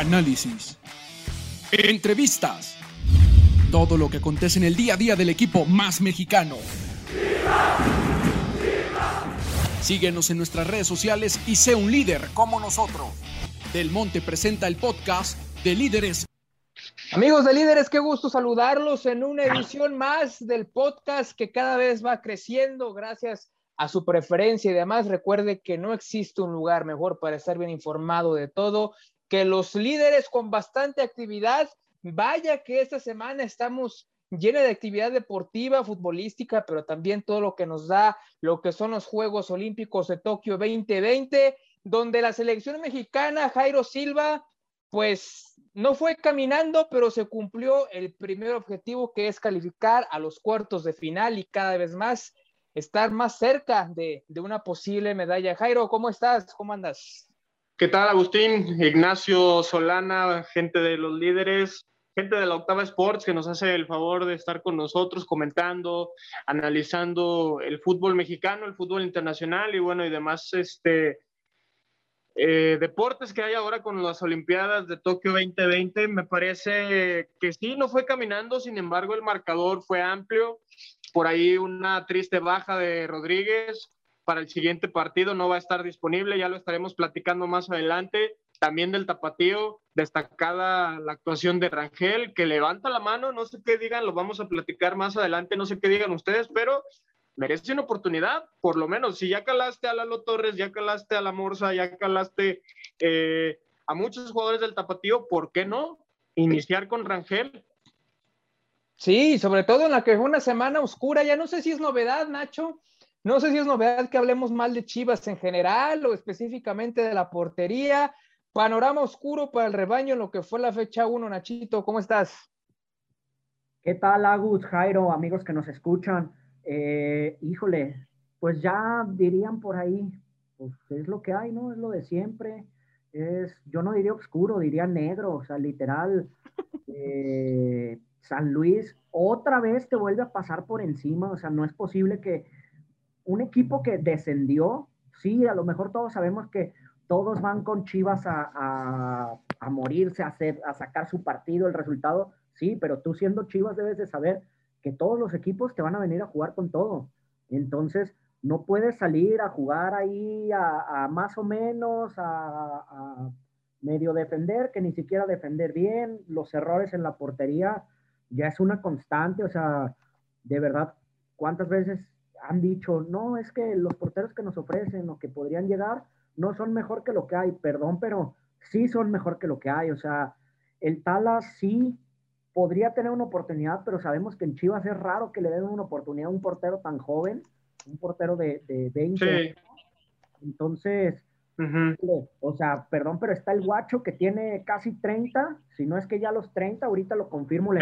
análisis, entrevistas, todo lo que acontece en el día a día del equipo más mexicano. Síguenos en nuestras redes sociales y sé un líder como nosotros. Del Monte presenta el podcast de Líderes. Amigos de Líderes, qué gusto saludarlos en una edición más del podcast que cada vez va creciendo gracias a su preferencia y además recuerde que no existe un lugar mejor para estar bien informado de todo que los líderes con bastante actividad. Vaya que esta semana estamos llena de actividad deportiva, futbolística, pero también todo lo que nos da lo que son los Juegos Olímpicos de Tokio 2020, donde la selección mexicana, Jairo Silva, pues no fue caminando, pero se cumplió el primer objetivo que es calificar a los cuartos de final y cada vez más estar más cerca de, de una posible medalla. Jairo, ¿cómo estás? ¿Cómo andas? ¿Qué tal, Agustín? Ignacio Solana, gente de los líderes, gente de la Octava Sports que nos hace el favor de estar con nosotros comentando, analizando el fútbol mexicano, el fútbol internacional y bueno, y demás este, eh, deportes que hay ahora con las Olimpiadas de Tokio 2020. Me parece que sí, no fue caminando, sin embargo, el marcador fue amplio. Por ahí una triste baja de Rodríguez, para el siguiente partido no va a estar disponible, ya lo estaremos platicando más adelante. También del tapatío, destacada la actuación de Rangel, que levanta la mano, no sé qué digan, lo vamos a platicar más adelante, no sé qué digan ustedes, pero merece una oportunidad, por lo menos, si ya calaste a Lalo Torres, ya calaste a la Morsa, ya calaste eh, a muchos jugadores del tapatío, ¿por qué no iniciar con Rangel? Sí, sobre todo en la que fue una semana oscura, ya no sé si es novedad, Nacho, no sé si es novedad que hablemos mal de Chivas en general o específicamente de la portería. Panorama oscuro para el rebaño en lo que fue la fecha 1, Nachito. ¿Cómo estás? ¿Qué tal, Agus, Jairo, amigos que nos escuchan? Eh, híjole, pues ya dirían por ahí, pues es lo que hay, ¿no? Es lo de siempre. Es, yo no diría oscuro, diría negro, o sea, literal. Eh, San Luis otra vez te vuelve a pasar por encima, o sea, no es posible que un equipo que descendió, sí, a lo mejor todos sabemos que todos van con Chivas a, morirse, a, hacer, a sacar su partido, el resultado, sí, pero tú siendo Chivas debes de saber que todos los equipos te van a venir a jugar con todo. Entonces, no puedes salir a jugar ahí a, más o menos, a, medio defender, que ni siquiera defender bien, los errores en la portería ya es una constante, o sea, de verdad, ¿cuántas veces han dicho, no, es que los porteros que nos ofrecen o que podrían llegar no son mejor que lo que hay, perdón, pero sí son mejor que lo que hay. O sea, el Talas sí podría tener una oportunidad, pero sabemos que en Chivas es raro que le den una oportunidad a un portero tan joven, un portero de, de 20. Entonces, o sea, perdón, pero está el guacho que tiene casi 30, si no es que ya los 30, ahorita lo confirmo le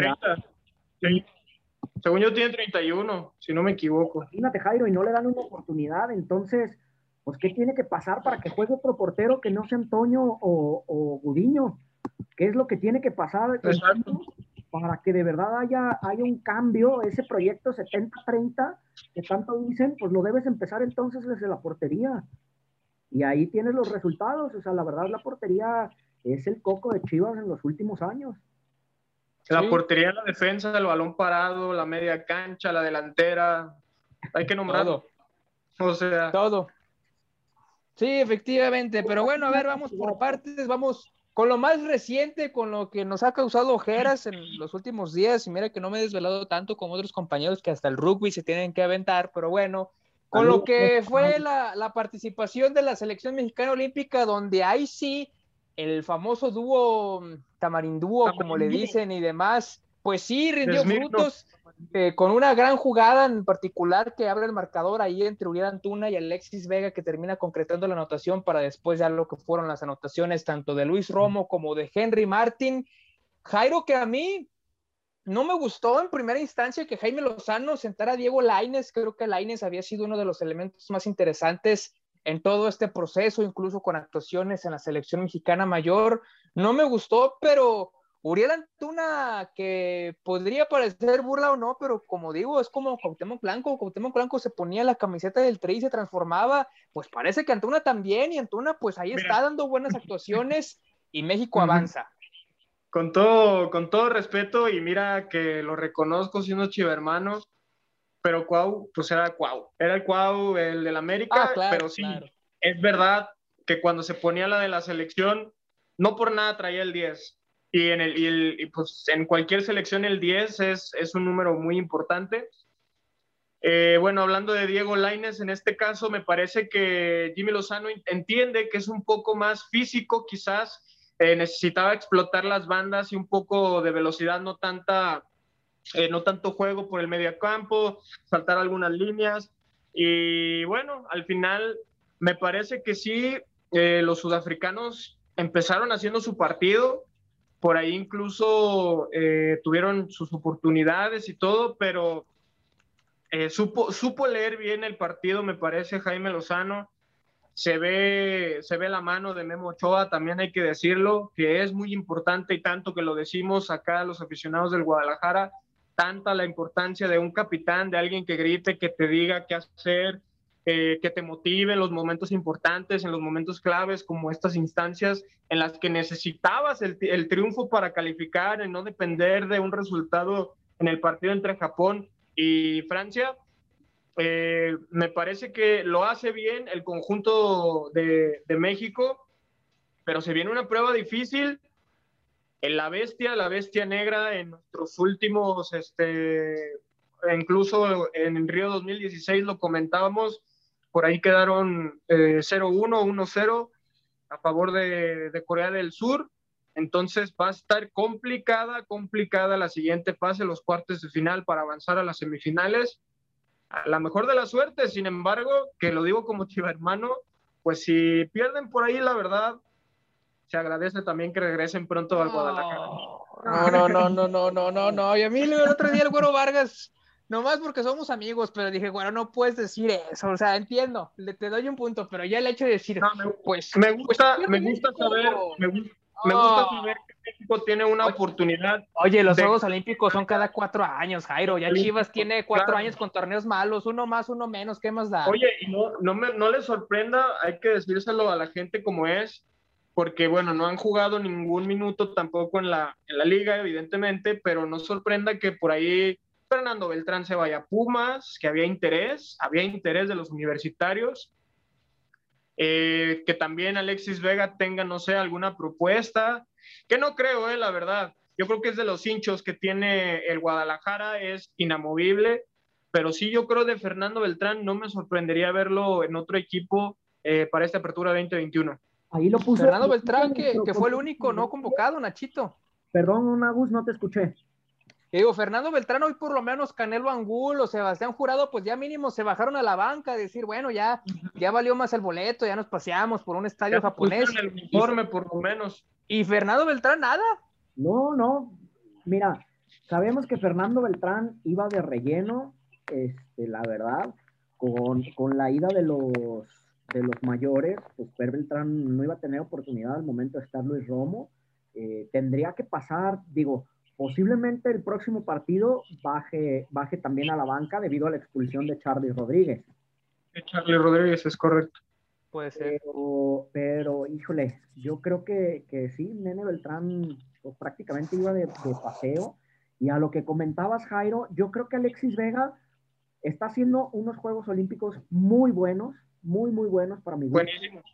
según yo tiene 31, si no me equivoco. Imagínate, Jairo, y no le dan una oportunidad, entonces, pues, ¿qué tiene que pasar para que juegue otro portero que no sea Antonio o, o Gudiño? ¿Qué es lo que tiene que pasar para que de verdad haya, haya un cambio, ese proyecto 70-30 que tanto dicen, pues lo debes empezar entonces desde la portería. Y ahí tienes los resultados, o sea, la verdad la portería es el coco de Chivas en los últimos años. La portería, la defensa, el balón parado, la media cancha, la delantera. Hay que nombrarlo. O sea. Todo. Sí, efectivamente. Pero bueno, a ver, vamos por partes. Vamos con lo más reciente, con lo que nos ha causado ojeras en los últimos días. Y mira que no me he desvelado tanto como otros compañeros que hasta el rugby se tienen que aventar. Pero bueno, con lo que fue la, la participación de la selección mexicana olímpica, donde ahí sí el famoso dúo Tamarindúo, como le dicen y demás, pues sí, rindió frutos eh, con una gran jugada en particular que abre el marcador ahí entre Uriel Antuna y Alexis Vega que termina concretando la anotación para después ya lo que fueron las anotaciones tanto de Luis Romo como de Henry Martin. Jairo que a mí no me gustó en primera instancia que Jaime Lozano sentara a Diego Laines, creo que Laines había sido uno de los elementos más interesantes en todo este proceso, incluso con actuaciones en la selección mexicana mayor. No me gustó, pero Uriel Antuna, que podría parecer burla o no, pero como digo, es como Cuauhtémoc Blanco. Cuauhtémoc Blanco se ponía la camiseta del Tri y se transformaba. Pues parece que Antuna también, y Antuna pues ahí está dando buenas actuaciones. y México avanza. Con todo, con todo respeto, y mira que lo reconozco siendo chivermano, pero Cuau, pues era Cuau. Era el Cuau, el del América, ah, pero sí, es verdad que cuando se ponía la de la selección, no por nada traía el 10. Y en, el, y el, pues en cualquier selección el 10 es, es un número muy importante. Eh, bueno, hablando de Diego Laines, en este caso me parece que Jimmy Lozano entiende que es un poco más físico, quizás eh, necesitaba explotar las bandas y un poco de velocidad, no tanta, eh, no tanto juego por el mediocampo, saltar algunas líneas. Y bueno, al final me parece que sí, los sudafricanos empezaron haciendo su partido, por ahí incluso eh, tuvieron sus oportunidades y todo, pero eh, supo, supo leer bien el partido, me parece, Jaime Lozano. Se ve, se ve la mano de Memo Ochoa, también hay que decirlo, que es muy importante y tanto que lo decimos acá los aficionados del Guadalajara, tanta la importancia de un capitán, de alguien que grite, que te diga qué hacer, eh, que te motive en los momentos importantes, en los momentos claves, como estas instancias en las que necesitabas el, triunfo para calificar, en no depender de un resultado en el partido entre Japón y Francia. Eh, me parece que lo hace bien el conjunto de, de, México, pero se viene una prueba difícil. En la bestia, la bestia negra, en nuestros últimos, este, incluso en Río 2016 lo comentábamos, por ahí quedaron 0-1, eh, 1-0 a favor de, Corea del Sur. Entonces va a estar complicada, complicada la siguiente fase, los cuartos de final para avanzar a las semifinales. A la mejor de la suerte, sin embargo, que lo digo como chiva hermano, pues si pierden por ahí, la verdad, se agradece también que regresen pronto al Guadalajara. No, no, no, no, no, no, no, no. Y a mí el otro día el Güero Vargas Nomás porque somos amigos, pero dije, bueno, no puedes decir eso, o sea, entiendo, le te doy un punto, pero ya el hecho de decir, pues... Me gusta, pues, me gusta saber, me, gusta saber que México tiene una oportunidad. Oye, los Juegos Olímpicos son cada cuatro años, Jairo, ya Chivas tiene cuatro años con torneos malos, uno más, uno menos, ¿qué más da? Oye, y no, no, me, no les sorprenda, hay que decírselo a la gente como es, porque bueno, no han jugado ningún minuto tampoco en la, liga, evidentemente, pero no sorprenda que por ahí Fernando Beltrán se vaya a Pumas, que había interés, había interés de los universitarios, eh, que también Alexis Vega tenga, no sé, alguna propuesta, que no creo, eh, la verdad. Yo creo que es de los hinchos que tiene el Guadalajara, es inamovible, pero sí yo creo de Fernando Beltrán, no me sorprendería verlo en otro equipo eh, para esta apertura 2021. Ahí lo puso. Fernando Beltrán, que, que fue el único no convocado, Nachito. Perdón, Agus, no te escuché digo, Fernando Beltrán hoy por lo menos Canelo Angulo, Sebastián Jurado, pues ya mínimo se bajaron a la banca, decir, bueno, ya, ya valió más el boleto, ya nos paseamos por un estadio japonés. el uniforme por lo menos. ¿Y Fernando Beltrán nada? No, no. Mira, sabemos que Fernando Beltrán iba de relleno, este, la verdad, con, con la ida de los de los mayores, pues Per Beltrán no iba a tener oportunidad al momento de estar Luis Romo. Eh, tendría que pasar, digo, Posiblemente el próximo partido baje, baje también a la banca debido a la expulsión de Charlie Rodríguez. Charlie Rodríguez es correcto. Puede ser. Pero, híjole, yo creo que, que sí, Nene Beltrán pues, prácticamente iba de, paseo. Y a lo que comentabas, Jairo, yo creo que Alexis Vega está haciendo unos Juegos Olímpicos muy buenos, muy, muy buenos para mi gusto. Buenísimos.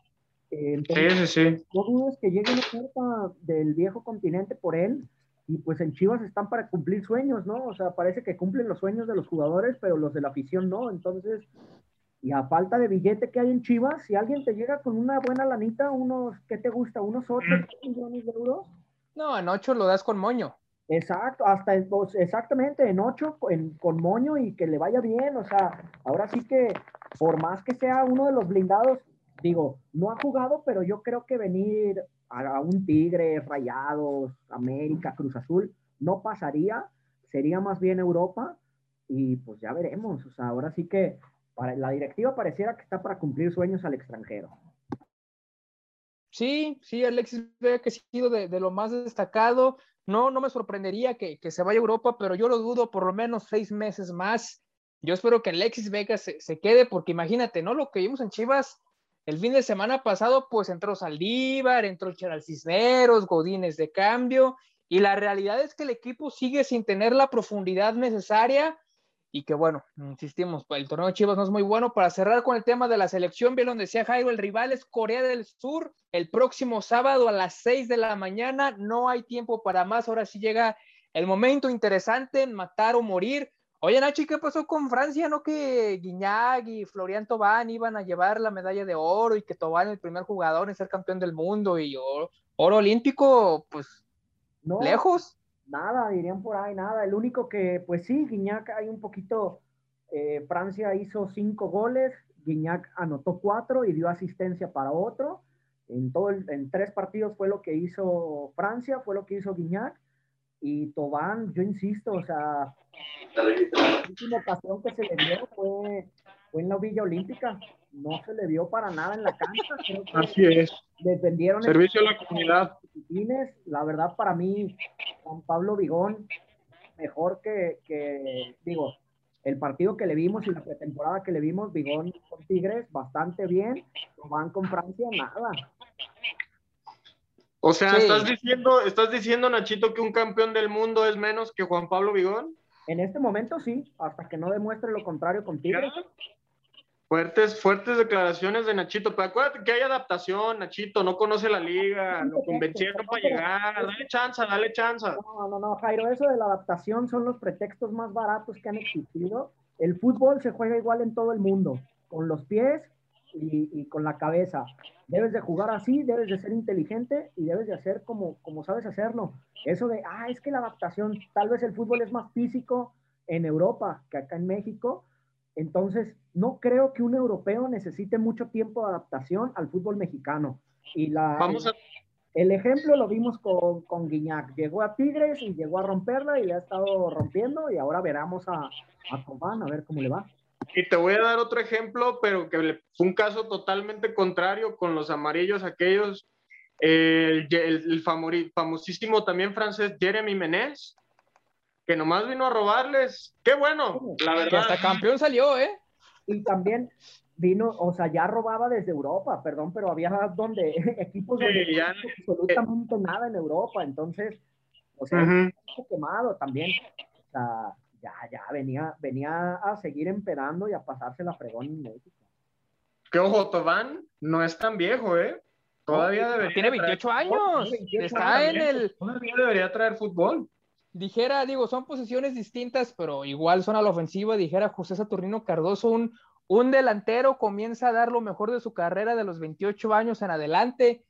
sí, sí, sí. No dudes que llegue una oferta del viejo continente por él y pues en Chivas están para cumplir sueños, ¿no? O sea, parece que cumplen los sueños de los jugadores, pero los de la afición no. Entonces, y a falta de billete que hay en Chivas, si alguien te llega con una buena lanita, unos, ¿qué te gusta? ¿Unos 8 millones de euros? No, en 8 lo das con moño. Exacto, hasta pues, exactamente en 8 con moño y que le vaya bien. O sea, ahora sí que por más que sea uno de los blindados, digo, no ha jugado, pero yo creo que venir a un Tigre, Rayados, América, Cruz Azul, no pasaría, sería más bien Europa y pues ya veremos. O sea, ahora sí que para, la directiva pareciera que está para cumplir sueños al extranjero. Sí, sí, Alexis Vega que ha sido de, lo más destacado. No, no me sorprendería que, se vaya a Europa, pero yo lo dudo por lo menos seis meses más. Yo espero que Alexis Vega se, se, quede, porque imagínate, ¿no? Lo que vimos en Chivas El fin de semana pasado, pues entró Saldívar, entró Cheral Cisneros, Godínez de cambio, y la realidad es que el equipo sigue sin tener la profundidad necesaria y que bueno, insistimos, el torneo de Chivas no es muy bueno. Para cerrar con el tema de la selección, bien lo decía Jairo, el rival es Corea del Sur, el próximo sábado a las 6 de la mañana, no hay tiempo para más, ahora sí llega el momento interesante, matar o morir. Oye, Nachi, ¿qué pasó con Francia? ¿No que Guiñac y Florian Tobán iban a llevar la medalla de oro y que Tobán el primer jugador en ser campeón del mundo y oro, oro olímpico, pues no, lejos? Nada, dirían por ahí, nada. El único que, pues sí, Guiñac hay un poquito, eh, Francia hizo cinco goles, Guiñac anotó cuatro y dio asistencia para otro. En, todo en tres partidos fue lo que hizo Francia, fue lo que hizo Guiñac y Tobán, yo insisto, o sea, la última ocasión que se le vio fue, fue en la Villa Olímpica. No se le vio para nada en la cancha. Así es. Defendieron Servicio a la comunidad. La verdad, para mí, Juan Pablo Vigón, mejor que, que, digo, el partido que le vimos y la pretemporada que le vimos, Vigón con Tigres, bastante bien. Tobán con Francia, nada. O sea, ¿estás, diciendo, ¿estás diciendo, Nachito, que un campeón del mundo es menos que Juan Pablo Vigón? En este momento sí, hasta que no demuestre lo contrario contigo. Fuertes, fuertes declaraciones de Nachito, pero acuérdate que hay adaptación, Nachito, no conoce la liga, lo convencieron para llegar, dale chance, dale chance. No, no, no, Jairo, eso de la adaptación son los pretextos más baratos que han existido. El fútbol se juega igual en todo el mundo, con los pies y, con la cabeza. Debes de jugar así, debes de ser inteligente y debes de hacer como, como sabes hacerlo. Eso de, ah, es que la adaptación, tal vez el fútbol es más físico en Europa que acá en México. Entonces, no creo que un europeo necesite mucho tiempo de adaptación al fútbol mexicano. Y la, Vamos el, ejemplo lo vimos con, con Guiñac. Llegó a Tigres y llegó a romperla y le ha estado rompiendo y ahora veremos a, a Tobán a ver cómo le va. Y te voy a dar otro ejemplo, pero que fue un caso totalmente contrario con los amarillos aquellos. El, el, famosísimo también francés Jeremy Menez, que nomás vino a robarles. Qué bueno, la verdad. hasta campeón salió, ¿eh? Y también vino, o sea, ya robaba desde Europa, perdón, pero había donde equipos donde no absolutamente nada en Europa, entonces, o sea, quemado también. O sea, ya, ya venía, venía a seguir emperando y a pasarse la fregón en México. Que ojo, Tobán no es tan viejo, ¿eh? Todavía debería. Tiene 28 años. está en el. Todavía debería traer fútbol. Dijera, digo, son posiciones distintas, pero igual son a la ofensiva. Dijera José Saturnino Cardoso, un, un delantero comienza a dar lo mejor de su carrera de los 28 años en adelante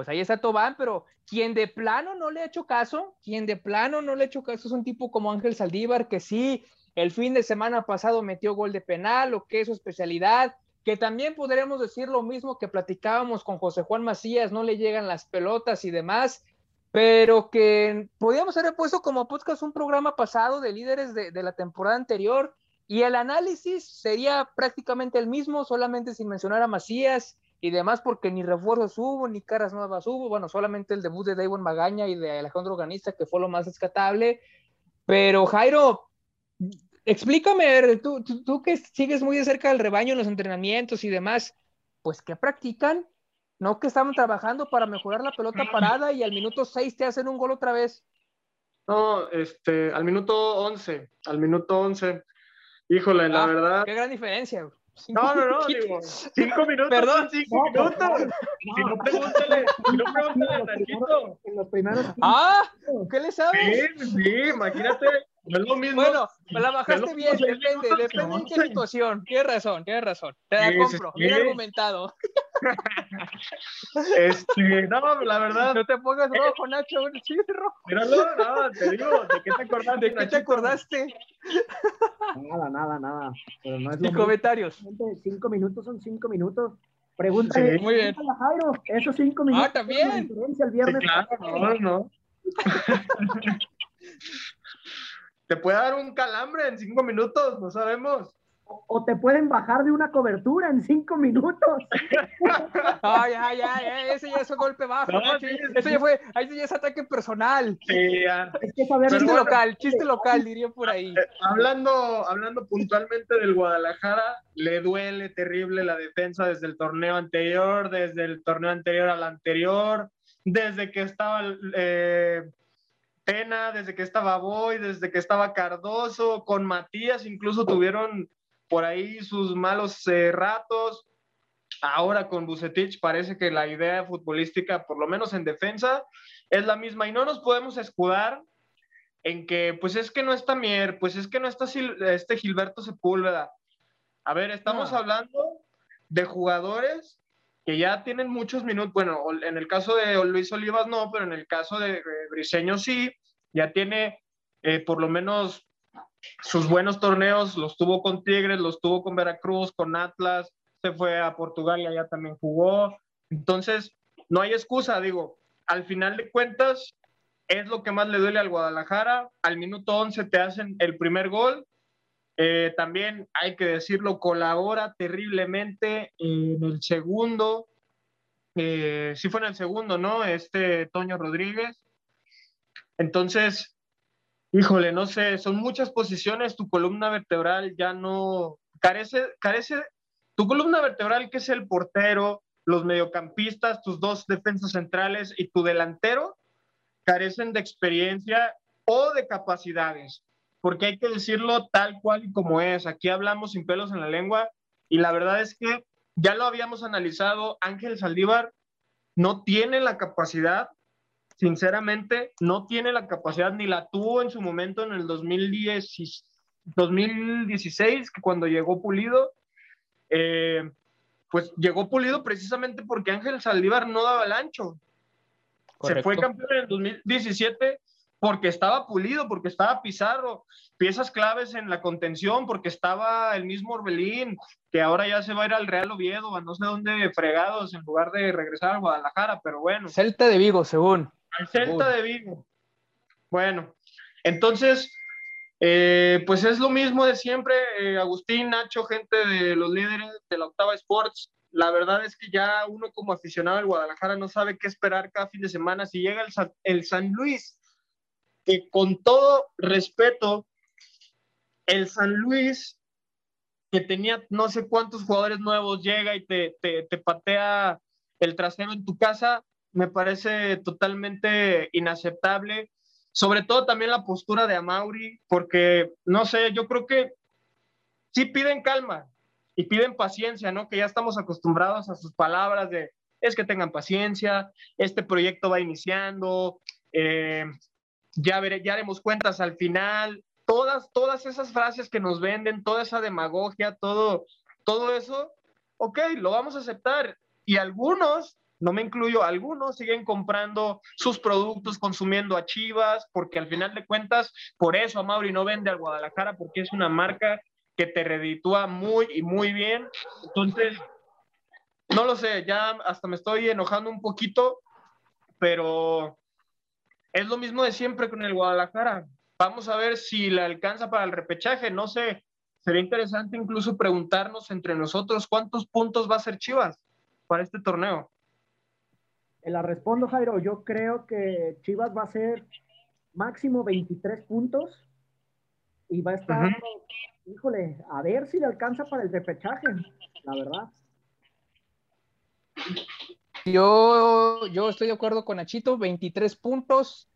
pues ahí está Tobán, pero quien de plano no le ha hecho caso, quien de plano no le ha hecho caso es un tipo como Ángel Saldívar, que sí, el fin de semana pasado metió gol de penal, o que es su especialidad, que también podríamos decir lo mismo que platicábamos con José Juan Macías, no le llegan las pelotas y demás, pero que podríamos haber puesto como podcast un programa pasado de líderes de, de la temporada anterior, y el análisis sería prácticamente el mismo, solamente sin mencionar a Macías y demás, porque ni refuerzos hubo, ni caras nuevas hubo, bueno, solamente el debut de Davon Magaña y de Alejandro Organista, que fue lo más rescatable. Pero Jairo, explícame, tú, tú, que sigues muy de cerca del rebaño en los entrenamientos y demás, pues ¿qué practican? ¿No que estaban trabajando para mejorar la pelota parada y al minuto 6 te hacen un gol otra vez? No, este, al minuto 11, al minuto 11. Híjole, la ah, verdad. Qué gran diferencia. No, no, no, digo, cinco minutos. Perdón, cinco minutos. si no, pregúntale, si no pregúntale a Nachito. En los primeros. Ah, ¿qué le sabes? Sí, sí, imagínate. No es lo mismo. Bueno, me la bajaste bien, depende, depende en qué situación. Tienes razón, tienes razón. Te la compro, bien argumentado. Este, no, la verdad. No te pongas rojo, Nacho, sí, rojo. Míralo, no, te digo, ¿de qué te acordaste? ¿De qué te acordaste? Nada, nada, nada. Pero no es lo comentarios. Cinco minutos son cinco minutos. Pregúntale, sí, muy bien. a Jairo, esos cinco minutos. Ah, también. El viernes sí, claro, no, no. te puede dar un calambre en cinco minutos, no sabemos. O te pueden bajar de una cobertura en cinco minutos. Ay, ay, ay, ese ya es un golpe bajo. ese ya fue, ahí ya es ataque personal. Sí, ya. Es que chiste local, chiste local, diría por ahí. Eh, hablando, hablando puntualmente del Guadalajara, le duele terrible la defensa desde el torneo anterior, desde el torneo anterior al anterior, desde que estaba eh, Pena, desde que estaba Boy, desde que estaba Cardoso, con Matías incluso tuvieron por ahí sus malos eh, ratos. Ahora con Bucetich parece que la idea futbolística, por lo menos en defensa, es la misma y no nos podemos escudar en que, pues es que no está Mier, pues es que no está este Gilberto Sepúlveda. A ver, estamos hablando de jugadores que ya tienen muchos minutos, bueno, en el caso de Luis Olivas no, pero en el caso de Briseño sí, ya tiene eh, por lo menos sus buenos torneos los tuvo con Tigres, los tuvo con Veracruz, con Atlas, se fue a Portugal y allá también jugó. Entonces, no hay excusa, digo, al final de cuentas, es lo que más le duele al Guadalajara. Al minuto 11 te hacen el primer gol. Eh, también hay que decirlo, colabora terriblemente en el segundo. Eh, sí fue en el segundo, ¿no? Este Toño Rodríguez. Entonces, híjole, no sé, son muchas posiciones, tu columna vertebral ya no carece, carece, tu columna vertebral que es el portero, los mediocampistas, tus dos defensas centrales y tu delantero carecen de experiencia o de capacidades, porque hay que decirlo tal cual y como es. Aquí hablamos sin pelos en la lengua y la verdad es que ya lo habíamos analizado, Ángel Saldívar no tiene la capacidad sinceramente, no tiene la capacidad ni la tuvo en su momento en el 2010, 2016, cuando llegó Pulido. Eh, pues llegó Pulido precisamente porque Ángel Saldívar no daba el ancho. Se fue campeón en el 2017 porque estaba Pulido, porque estaba Pizarro, piezas claves en la contención, porque estaba el mismo Orbelín, que ahora ya se va a ir al Real Oviedo, a no sé dónde fregados, en lugar de regresar a Guadalajara, pero bueno. Celta de Vigo, según. Al Celta de Vigo. Bueno, entonces, eh, pues es lo mismo de siempre, eh, Agustín, Nacho, gente de los líderes de la Octava Sports. La verdad es que ya uno como aficionado del Guadalajara no sabe qué esperar cada fin de semana. Si llega el San, el San Luis, que con todo respeto, el San Luis, que tenía no sé cuántos jugadores nuevos, llega y te, te, te patea el trasero en tu casa, me parece totalmente inaceptable. Sobre todo también la postura de Amauri, porque, no sé, yo creo que sí piden calma y piden paciencia, ¿no? Que ya estamos acostumbrados a sus palabras de, es que tengan paciencia, este proyecto va iniciando, eh, ya, veré, ya haremos cuentas al final, todas, todas esas frases que nos venden, toda esa demagogia, todo, todo eso, ok, lo vamos a aceptar. Y algunos no me incluyo, algunos siguen comprando sus productos, consumiendo a Chivas, porque al final de cuentas, por eso a Mauri no vende al Guadalajara, porque es una marca que te reditúa muy y muy bien. Entonces, no lo sé, ya hasta me estoy enojando un poquito, pero es lo mismo de siempre con el Guadalajara. Vamos a ver si le alcanza para el repechaje, no sé. Sería interesante incluso preguntarnos entre nosotros cuántos puntos va a ser Chivas para este torneo. La respondo, Jairo. Yo creo que Chivas va a ser máximo 23 puntos y va a estar, híjole, a ver si le alcanza para el repechaje, la verdad. Yo, yo estoy de acuerdo con Nachito, 23 puntos,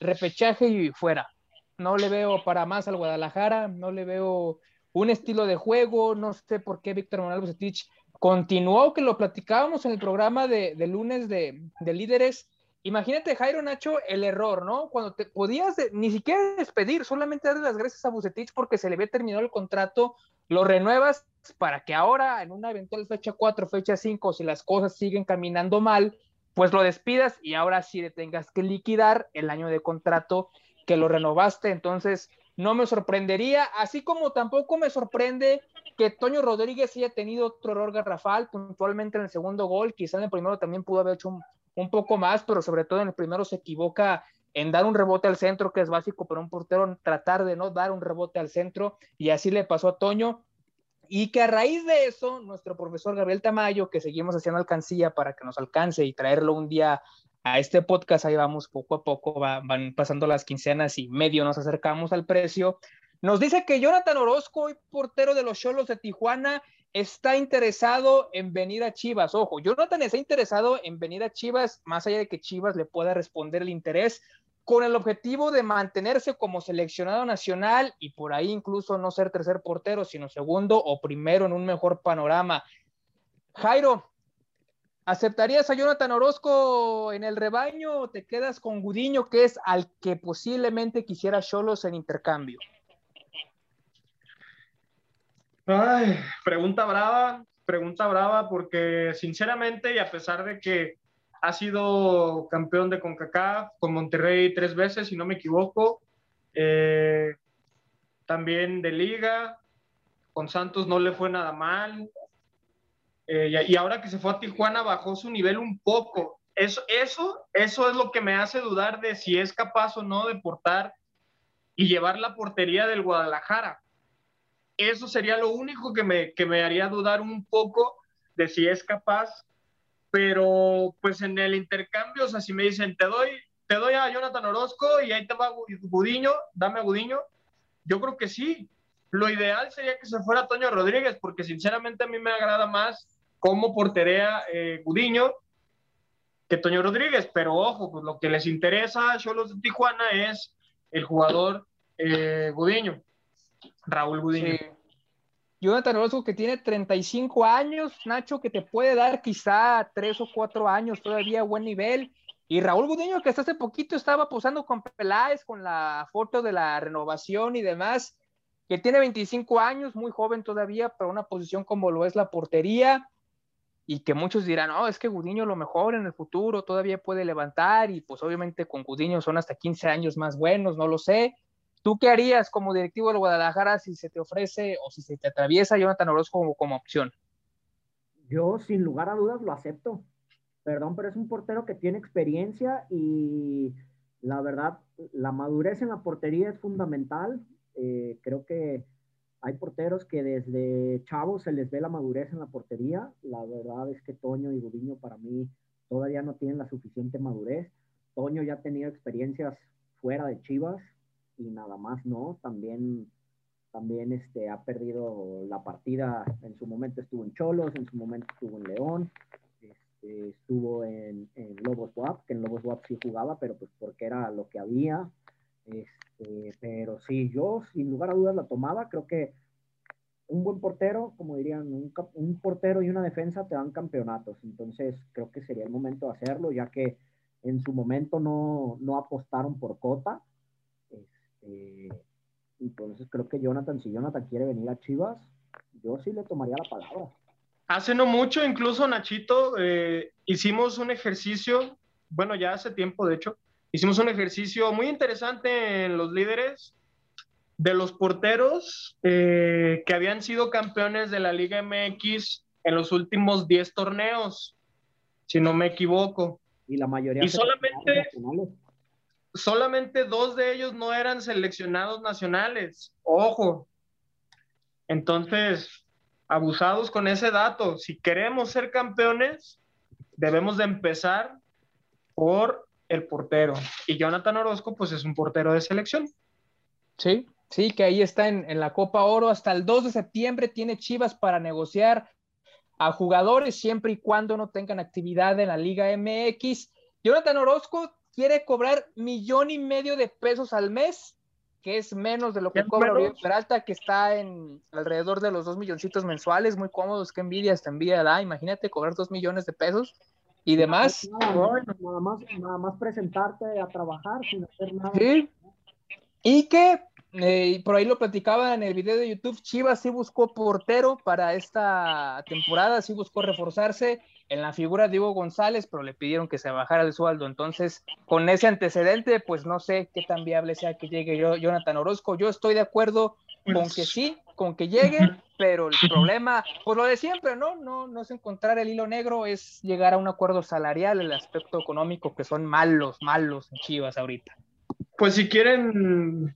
repechaje y fuera. No le veo para más al Guadalajara, no le veo un estilo de juego, no sé por qué Víctor Manuel Bucetich continuó, que lo platicábamos en el programa de, lunes de, líderes. Imagínate, Jairo Nacho, el error, ¿no? Cuando te podías ni siquiera despedir, solamente darle las gracias a Bucetich porque se le había terminado el contrato, lo renuevas para que ahora, en una eventual fecha 4, fecha 5, si las cosas siguen caminando mal, pues lo despidas y ahora sí le tengas que liquidar el año de contrato que lo renovaste. Entonces, no me sorprendería, así como tampoco me sorprende que Toño Rodríguez haya tenido otro error garrafal puntualmente en el segundo gol, quizá en el primero también pudo haber hecho un, poco más, pero sobre todo en el primero se equivoca en dar un rebote al centro, que es básico para un portero, tratar de no dar un rebote al centro, y así le pasó a Toño. Y que a raíz de eso, nuestro profesor Gabriel Tamayo, que seguimos haciendo alcancía para que nos alcance y traerlo un día a este podcast, ahí vamos poco a poco, van pasando las quincenas y medio nos acercamos al precio. Nos dice que Jonathan Orozco, portero de los Cholos de Tijuana, está interesado en venir a Chivas. Ojo, Jonathan está interesado en venir a Chivas, más allá de que Chivas le pueda responder el interés, con el objetivo de mantenerse como seleccionado nacional y por ahí incluso no ser tercer portero, sino segundo o primero en un mejor panorama. Jairo, ¿aceptarías a Jonathan Orozco en el rebaño o te quedas con Gudiño, que es al que posiblemente quisiera Cholos en intercambio? Ay, pregunta brava, pregunta brava, porque sinceramente y a pesar de que ha sido campeón de CONCACAF con Monterrey tres veces, si no me equivoco. Eh, también de liga. Con Santos no le fue nada mal. Eh, y ahora que se fue a Tijuana bajó su nivel un poco. Eso, eso, eso es lo que me hace dudar de si es capaz o no de portar y llevar la portería del Guadalajara. Eso sería lo único que me, que me haría dudar un poco de si es capaz pero pues en el intercambio, o sea, si me dicen, te doy, te doy a Jonathan Orozco y ahí te va Gudiño, dame a Gudiño, yo creo que sí. Lo ideal sería que se fuera Toño Rodríguez, porque sinceramente a mí me agrada más cómo porterea eh, Gudiño que Toño Rodríguez, pero ojo, pues lo que les interesa a Cholos de Tijuana es el jugador eh, Gudiño, Raúl Gudiño. Jonathan Orozco que tiene 35 años, Nacho, que te puede dar quizá 3 o 4 años todavía a buen nivel. Y Raúl Gudiño, que hasta hace poquito estaba posando con Peláez, con la foto de la renovación y demás, que tiene 25 años, muy joven todavía, para una posición como lo es la portería, y que muchos dirán, no, es que Gudiño lo mejor en el futuro todavía puede levantar, y pues obviamente con Gudiño son hasta 15 años más buenos, no lo sé, ¿Tú qué harías como directivo del Guadalajara si se te ofrece o si se te atraviesa Jonathan Orozco como, como opción? Yo, sin lugar a dudas, lo acepto. Perdón, pero es un portero que tiene experiencia y la verdad, la madurez en la portería es fundamental. Eh, creo que hay porteros que desde chavos se les ve la madurez en la portería. La verdad es que Toño y Gudiño para mí todavía no tienen la suficiente madurez. Toño ya ha tenido experiencias fuera de Chivas, y nada más no, también, también este, ha perdido la partida, en su momento estuvo en Cholos, en su momento estuvo en León, este, estuvo en, en, Lobos WAP, que en Lobos WAP sí jugaba, pero pues porque era lo que había, este, pero sí, yo sin lugar a dudas la tomaba, creo que un buen portero, como dirían, un, un, portero y una defensa te dan campeonatos. Entonces, creo que sería el momento de hacerlo, ya que en su momento no, no apostaron por Cota. Eh, entonces creo que Jonathan, si Jonathan quiere venir a Chivas, yo sí le tomaría la palabra. Hace no mucho, incluso Nachito, eh, hicimos un ejercicio, bueno, ya hace tiempo, de hecho, hicimos un ejercicio muy interesante en los líderes de los porteros eh, que habían sido campeones de la Liga MX en los últimos 10 torneos, si no me equivoco. Y la mayoría. Y solamente, solamente dos de ellos no eran seleccionados nacionales. Ojo. Entonces, abusados con ese dato. Si queremos ser campeones, debemos de empezar por el portero. Y Jonathan Orozco, pues es un portero de selección. Sí, sí, que ahí está en, en la Copa Oro. Hasta el 2 de septiembre tiene Chivas para negociar a jugadores siempre y cuando no tengan actividad en la Liga MX. Jonathan Orozco quiere cobrar millón y medio de pesos al mes, que es menos de lo que cobra Oriol Peralta, que está en alrededor de los dos milloncitos mensuales, muy cómodos, que envidia, esta envidia da, imagínate cobrar dos millones de pesos y demás. Nada, más, nada más presentarte a trabajar sin hacer nada. Sí. Y que eh, por ahí lo platicaba en el video de YouTube, Chivas sí buscó portero para esta temporada, sí buscó reforzarse en la figura de Hugo González, pero le pidieron que se bajara el sueldo. Entonces, con ese antecedente, pues no sé qué tan viable sea que llegue yo, Jonathan Orozco. Yo estoy de acuerdo con pues que sí, con que llegue, pero el problema, pues lo de siempre, ¿no? No, no es encontrar el hilo negro, es llegar a un acuerdo salarial, el aspecto económico, que son malos, malos en Chivas ahorita. Pues si quieren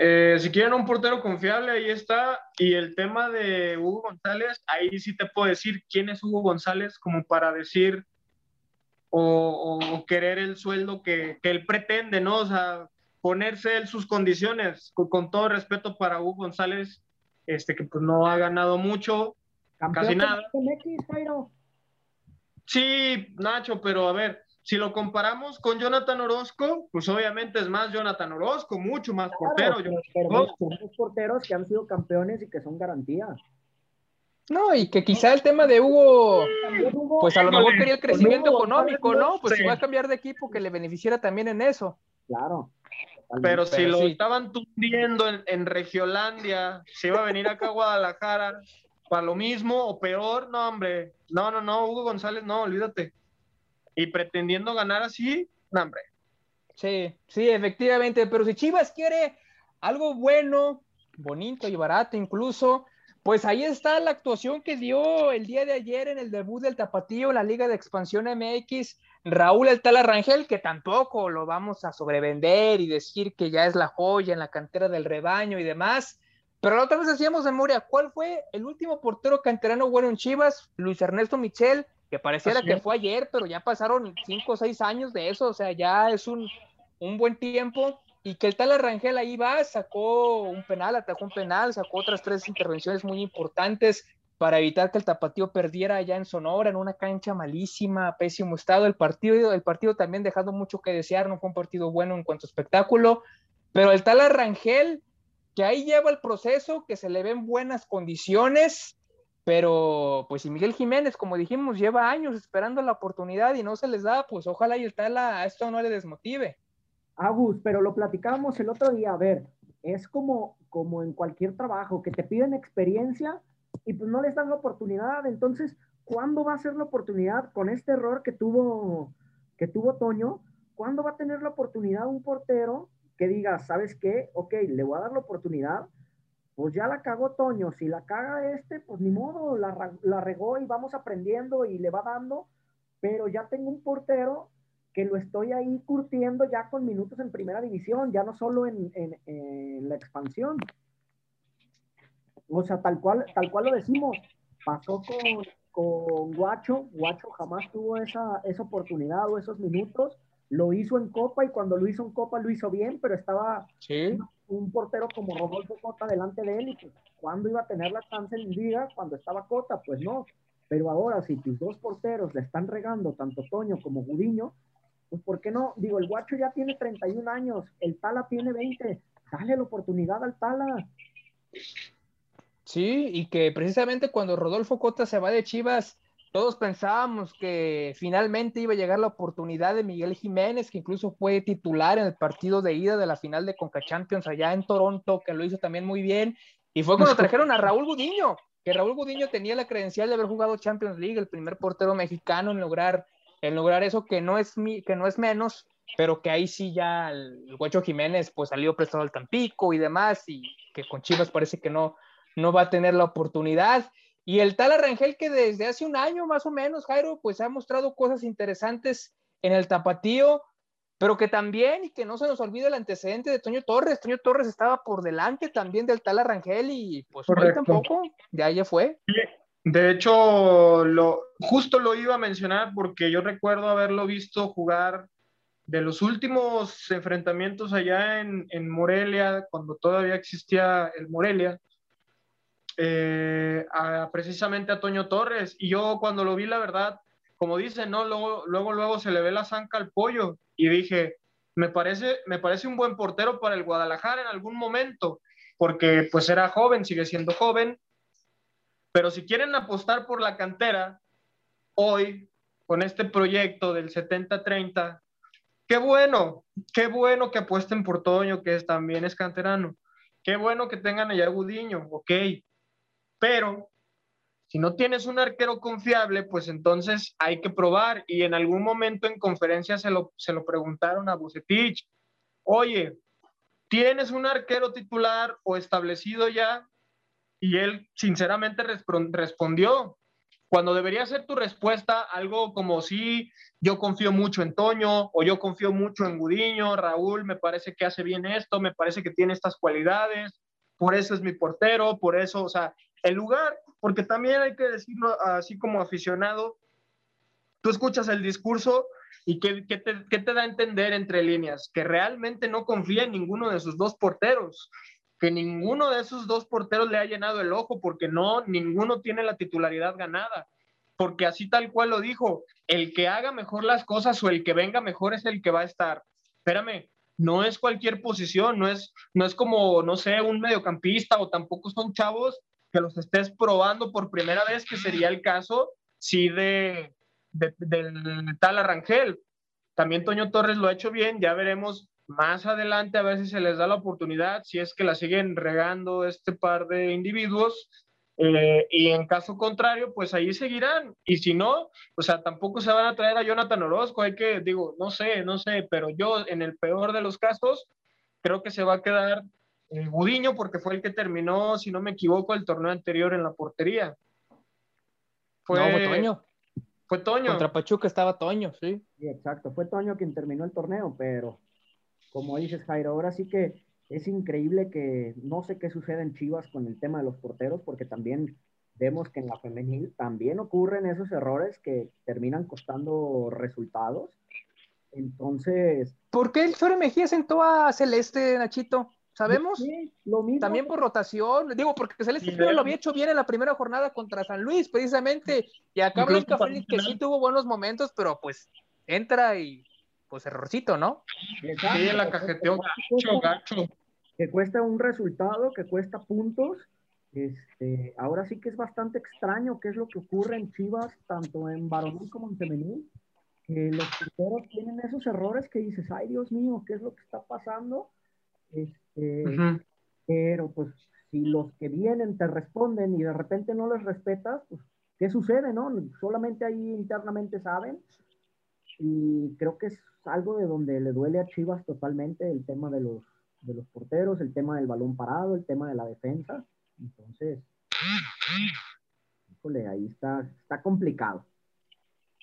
Eh, si quieren un portero confiable, ahí está. Y el tema de Hugo González, ahí sí te puedo decir quién es Hugo González, como para decir o, querer el sueldo que, él pretende, ¿no? O sea, ponerse en sus condiciones, con, todo respeto para Hugo González, este que pues no ha ganado mucho, casi nada. Sí, Nacho, pero a ver, si lo comparamos con Jonathan Orozco, pues obviamente es más Jonathan Orozco, mucho más portero. Pero, son porteros que han sido campeones y que son garantías. No, y que quizá el tema de Hugo, pues a lo mejor quería el crecimiento económico, ¿no? Pues si va a cambiar de equipo que le beneficiara también en eso. Claro. Pero si lo estaban tundiendo en, en, Regiolandia, se iba a venir acá a Guadalajara para lo mismo o peor, no, hombre. No, no, no, Hugo González, no, olvídate. Y pretendiendo ganar así, no, hombre. Sí, sí, efectivamente. Pero si Chivas quiere algo bueno, bonito y barato incluso, pues ahí está la actuación que dio el día de ayer en el debut del Tapatío en la Liga de Expansión MX, Raúl El Rangel, que tampoco lo vamos a sobrevender y decir que ya es la joya en la cantera del rebaño y demás. Pero la otra vez hacíamos memoria, ¿cuál fue el último portero canterano bueno en Chivas? Luis Ernesto Michel, que pareciera que fue ayer, pero ya pasaron cinco o seis años de eso, o sea, ya es un, un buen tiempo y que el tal Arrangel ahí va, sacó un penal, atacó un penal, sacó otras tres intervenciones muy importantes para evitar que el Tapatío perdiera allá en Sonora, en una cancha malísima, pésimo estado. El partido, el partido también dejando mucho que desear, no fue un partido bueno en cuanto a espectáculo, pero el tal Arrangel, que ahí lleva el proceso, que se le ven buenas condiciones, pero pues si Miguel Jiménez, como dijimos, lleva años esperando la oportunidad y no se les da, pues ojalá y el tal a esto no le desmotive. Agus, pero lo platicábamos el otro día, a ver, es como, como en cualquier trabajo, que te piden experiencia y pues no les dan la oportunidad. Entonces, ¿cuándo va a ser la oportunidad con este error que tuvo, que tuvo Toño? ¿Cuándo va a tener la oportunidad un portero que diga, ¿sabes qué? Ok, le voy a dar la oportunidad, pues ya la cagó Toño. Si la caga este, pues ni modo, la, la regó y vamos aprendiendo y le va dando, pero ya tengo un portero que lo estoy ahí curtiendo ya con minutos en primera división, ya no solo en, la expansión. O sea, tal cual, tal cual lo decimos, pasó con, con Guacho, Guacho jamás tuvo esa, esa oportunidad o esos minutos, lo hizo en Copa y cuando lo hizo en Copa lo hizo bien, pero estaba un, portero como Rodolfo Cota delante de él y pues, ¿cuándo iba a tener la chance en Liga? Cuando estaba Cota, pues no. Pero ahora, si tus dos porteros le están regando, tanto Toño como Gudiño, pues ¿por qué no? Digo, el guacho ya tiene 31 años, el Tala tiene 20, dale la oportunidad al Tala. Sí, y que precisamente cuando Rodolfo Cota se va de Chivas, todos pensábamos que finalmente iba a llegar la oportunidad de Miguel Jiménez, que incluso fue titular en el partido de ida de la final de Conca Champions allá en Toronto, que lo hizo también muy bien. Y fue cuando trajeron a Raúl Gudiño, que Raúl Gudiño tenía la credencial de haber jugado Champions League, el primer portero mexicano en lograr en lograr eso que no es, mi, que no es menos, pero que ahí sí ya el, Huecho Jiménez pues salió prestado al Tampico y demás, y que con Chivas parece que no, no va a tener la oportunidad. Y el tal Arrangel que desde hace un año más o menos, Jairo, pues ha mostrado cosas interesantes en el tapatío, pero que también, y que no se nos olvide el antecedente de Toño Torres, Toño Torres estaba por delante también del tal Arrangel y pues hoy tampoco, de ahí ya fue. De hecho, lo, justo lo iba a mencionar porque yo recuerdo haberlo visto jugar de los últimos enfrentamientos allá en, Morelia, cuando todavía existía el Morelia, eh, precisamente a Toño Torres. Y yo cuando lo vi, la verdad, como dicen, ¿no? Luego, luego, luego se le ve la zanca al pollo. Y dije, me parece, me parece un buen portero para el Guadalajara en algún momento, porque pues era joven, sigue siendo joven, pero si quieren apostar por la cantera, hoy, con este proyecto del 70-30, qué bueno, qué bueno que apuesten por Toño, que también es canterano. Qué bueno que tengan allá Gudiño, ok. Pero si no tienes un arquero confiable, pues entonces hay que probar. Y en algún momento en conferencia se lo, se lo preguntaron a Bucetich. Oye, ¿tienes un arquero titular o establecido ya? Y él sinceramente respondió, cuando debería ser tu respuesta algo como si yo confío mucho en Toño o yo confío mucho en Gudiño, Raúl me parece que hace bien esto, me parece que tiene estas cualidades, por eso es mi portero, por eso, o sea, el lugar, porque también hay que decirlo así como aficionado, tú escuchas el discurso y ¿qué, qué, te, qué te da a entender entre líneas? Que realmente no confía en ninguno de sus dos porteros que ninguno de esos dos porteros le ha llenado el ojo porque no, ninguno tiene la titularidad ganada. Porque así tal cual lo dijo, el que haga mejor las cosas o el que venga mejor es el que va a estar. Espérame, no es cualquier posición, no es, no es como, no sé, un mediocampista o tampoco son chavos que los estés probando por primera vez, que sería el caso, sí, de, de, del tal Arrangel. También Toño Torres lo ha hecho bien, ya veremos más adelante a ver si se les da la oportunidad, si es que la siguen regando este par de individuos, eh, y en caso contrario, pues ahí seguirán. Y si no, o sea, tampoco se van a traer a Jonathan Orozco, hay que, digo, no sé, no sé, pero yo en el peor de los casos, creo que se va a quedar eh, Gudiño porque fue el que terminó, si no me equivoco, el torneo anterior en la portería. Fue, no, fue Toño. Fue Toño. Contra Pachuca estaba Toño, sí. Sí, exacto. Fue Toño quien terminó el torneo, pero como dices, Jairo, ahora sí que es increíble que no sé qué sucede en Chivas con el tema de los porteros, porque también vemos que en la femenil también ocurren esos errores que terminan costando resultados. Entonces. ¿Por qué el Flore Mejía sentó a Celeste, Nachito? ¿Sabemos? Sí, lo mismo. También por rotación. Digo, porque Celeste lo había hecho bien en la primera jornada contra San Luis, precisamente. Y acá Blanca Félix, que sí tuvo buenos momentos, pero pues entra y pues errorcito, ¿no? Sí, la cajeteó gacho, gacho. Que cuesta un resultado, que cuesta puntos. Este, ahora sí que es bastante extraño qué es lo que ocurre en Chivas, tanto en varonil como en femenil, que los porteros tienen esos errores que dices, ay Dios mío, ¿qué es lo que está pasando? Este, Pero pues si los que vienen te responden y de repente no les respetas, pues ¿qué sucede, no? Solamente ahí internamente saben. Y creo que es algo de donde le duele a Chivas totalmente el tema de los, de los porteros, el tema del balón parado, el tema de la defensa. Entonces, híjole, ahí está, está complicado.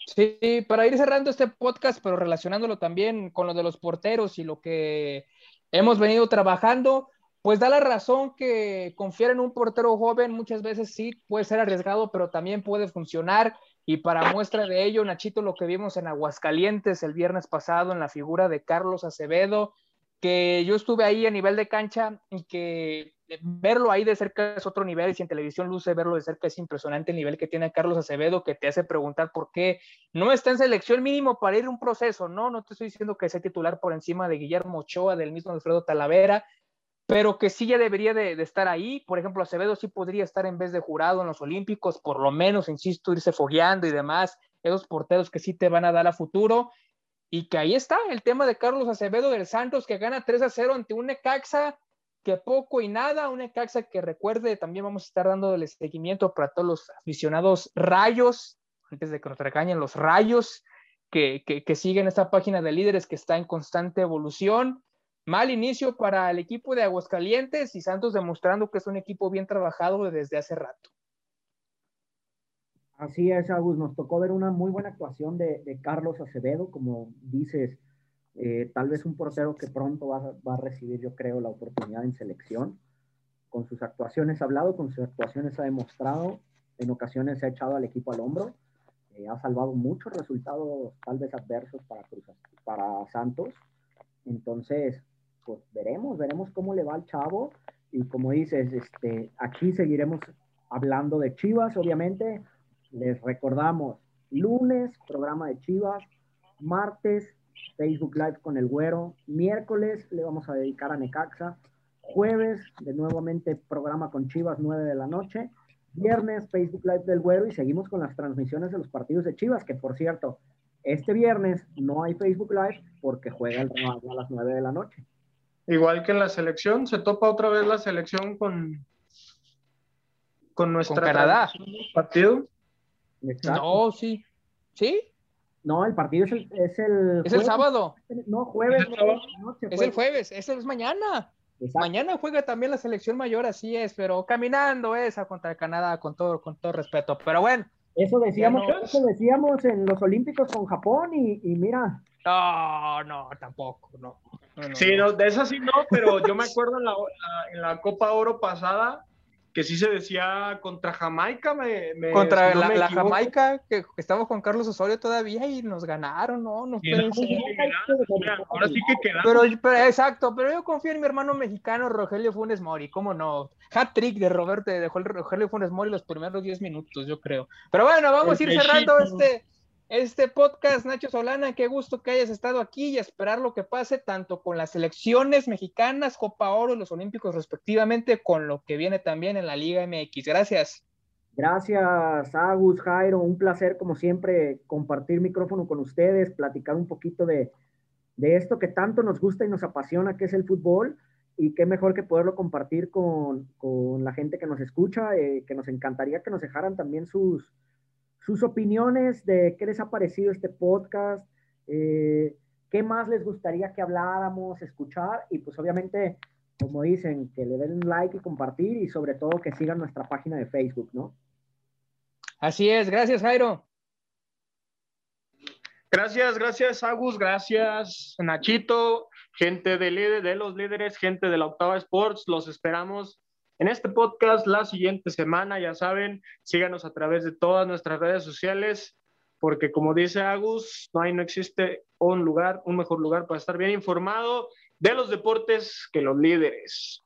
Sí, para ir cerrando este podcast, pero relacionándolo también con lo de los porteros y lo que hemos venido trabajando, pues da la razón que confiar en un portero joven muchas veces sí puede ser arriesgado, pero también puede funcionar. Y para muestra de ello, Nachito, lo que vimos en Aguascalientes el viernes pasado en la figura de Carlos Acevedo, que yo estuve ahí a nivel de cancha y que verlo ahí de cerca es otro nivel, y si en televisión luce verlo de cerca es impresionante el nivel que tiene Carlos Acevedo, que te hace preguntar por qué no está en selección mínimo para ir un proceso, no, no te estoy diciendo que sea titular por encima de Guillermo Ochoa, del mismo Alfredo Talavera, pero que sí ya debería de, estar ahí. Por ejemplo, Acevedo sí podría estar en vez de jurado en los Olímpicos, por lo menos, insisto, irse fogueando y demás, esos porteros que sí te van a dar a futuro. Y que ahí está el tema de Carlos Acevedo del Santos, que gana 3 a 0 ante un Necaxa que poco y nada, un Necaxa que recuerde, también vamos a estar dándole seguimiento para todos los aficionados rayos, antes de que nos recañen los rayos, que, que, que siguen esta página de líderes que está en constante evolución Mal inicio para el equipo de Aguascalientes y Santos demostrando que es un equipo bien trabajado desde hace rato. Así es, Agus. Nos tocó ver una muy buena actuación de, Carlos Acevedo, como dices, eh, tal vez un portero que pronto va, a recibir, yo creo, la oportunidad en selección. Con sus actuaciones ha hablado, con sus actuaciones ha demostrado, en ocasiones se ha echado al equipo al hombro, eh, ha salvado muchos resultados tal vez adversos para, Cruz, para Santos. Entonces, pues veremos, veremos cómo le va al chavo. Y como dices, este, aquí seguiremos hablando de Chivas, obviamente. Les recordamos, lunes, programa de Chivas, martes, Facebook Live con el güero, miércoles le vamos a dedicar a Necaxa, jueves, de nuevamente programa con Chivas, 9 de la noche, viernes, Facebook Live del güero y seguimos con las transmisiones de los partidos de Chivas, que por cierto, este viernes no hay Facebook Live porque juega el Real a las 9 de la noche. Igual que en la selección, se topa otra vez la selección con, con nuestra ¿Con Canadá. partido. No, sí. ¿Sí? No, el partido es el. Es el, ¿Es el sábado. No, jueves. Es el, noche, es el jueves, es mañana. Mañana juega también la selección mayor, así es, pero caminando esa contra Canadá, con todo, con todo respeto. Pero bueno, Eso decíamos, eso decíamos en los Olímpicos con Japón y, y mira. No, no, tampoco, no. sí, no. de eso sí no, pero yo me acuerdo en la, en la Copa Oro pasada que sí se decía contra Jamaica. Me, contra la, Jamaica, que, estamos con Carlos Osorio todavía y nos ganaron, ¿no? no ahora sí que quedamos. Pero, exacto, pero yo confío en mi hermano mexicano Rogelio Funes Mori, ¿cómo no? Hat trick de Roberto, de Rogelio Funes Mori los primeros 10 minutos, yo creo. Pero bueno, vamos a ir cerrando este este podcast, Nacho Solana, qué gusto que hayas estado aquí y esperar lo que pase tanto con las selecciones mexicanas, Copa Oro y los Olímpicos respectivamente, con lo que viene también en la Liga MX. Gracias. Gracias, Agus, Jairo, un placer como siempre compartir micrófono con ustedes, platicar un poquito de, esto que tanto nos gusta y nos apasiona, que es el fútbol, y qué mejor que poderlo compartir con, la gente que nos escucha, eh, que nos encantaría que nos dejaran también sus, sus opiniones de qué les ha parecido este podcast, eh, qué más les gustaría que habláramos, escuchar y pues obviamente, como dicen, que le den like y compartir y sobre todo que sigan nuestra página de Facebook, ¿no? Así es, gracias Jairo. Gracias, gracias Agus, gracias Nachito, gente de, de los líderes, gente de la Octava Sports, los esperamos en este podcast la siguiente semana. Ya saben, síganos a través de todas nuestras redes sociales, porque como dice Agus, no hay, no existe un lugar, un mejor lugar para estar bien informado de los deportes que los líderes.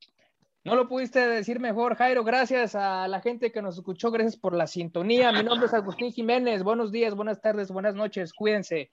No lo pudiste decir mejor, Jairo. Gracias a la gente que nos escuchó. Gracias por la sintonía. Mi nombre es Agustín Jiménez. Buenos días, buenas tardes, buenas noches. Cuídense.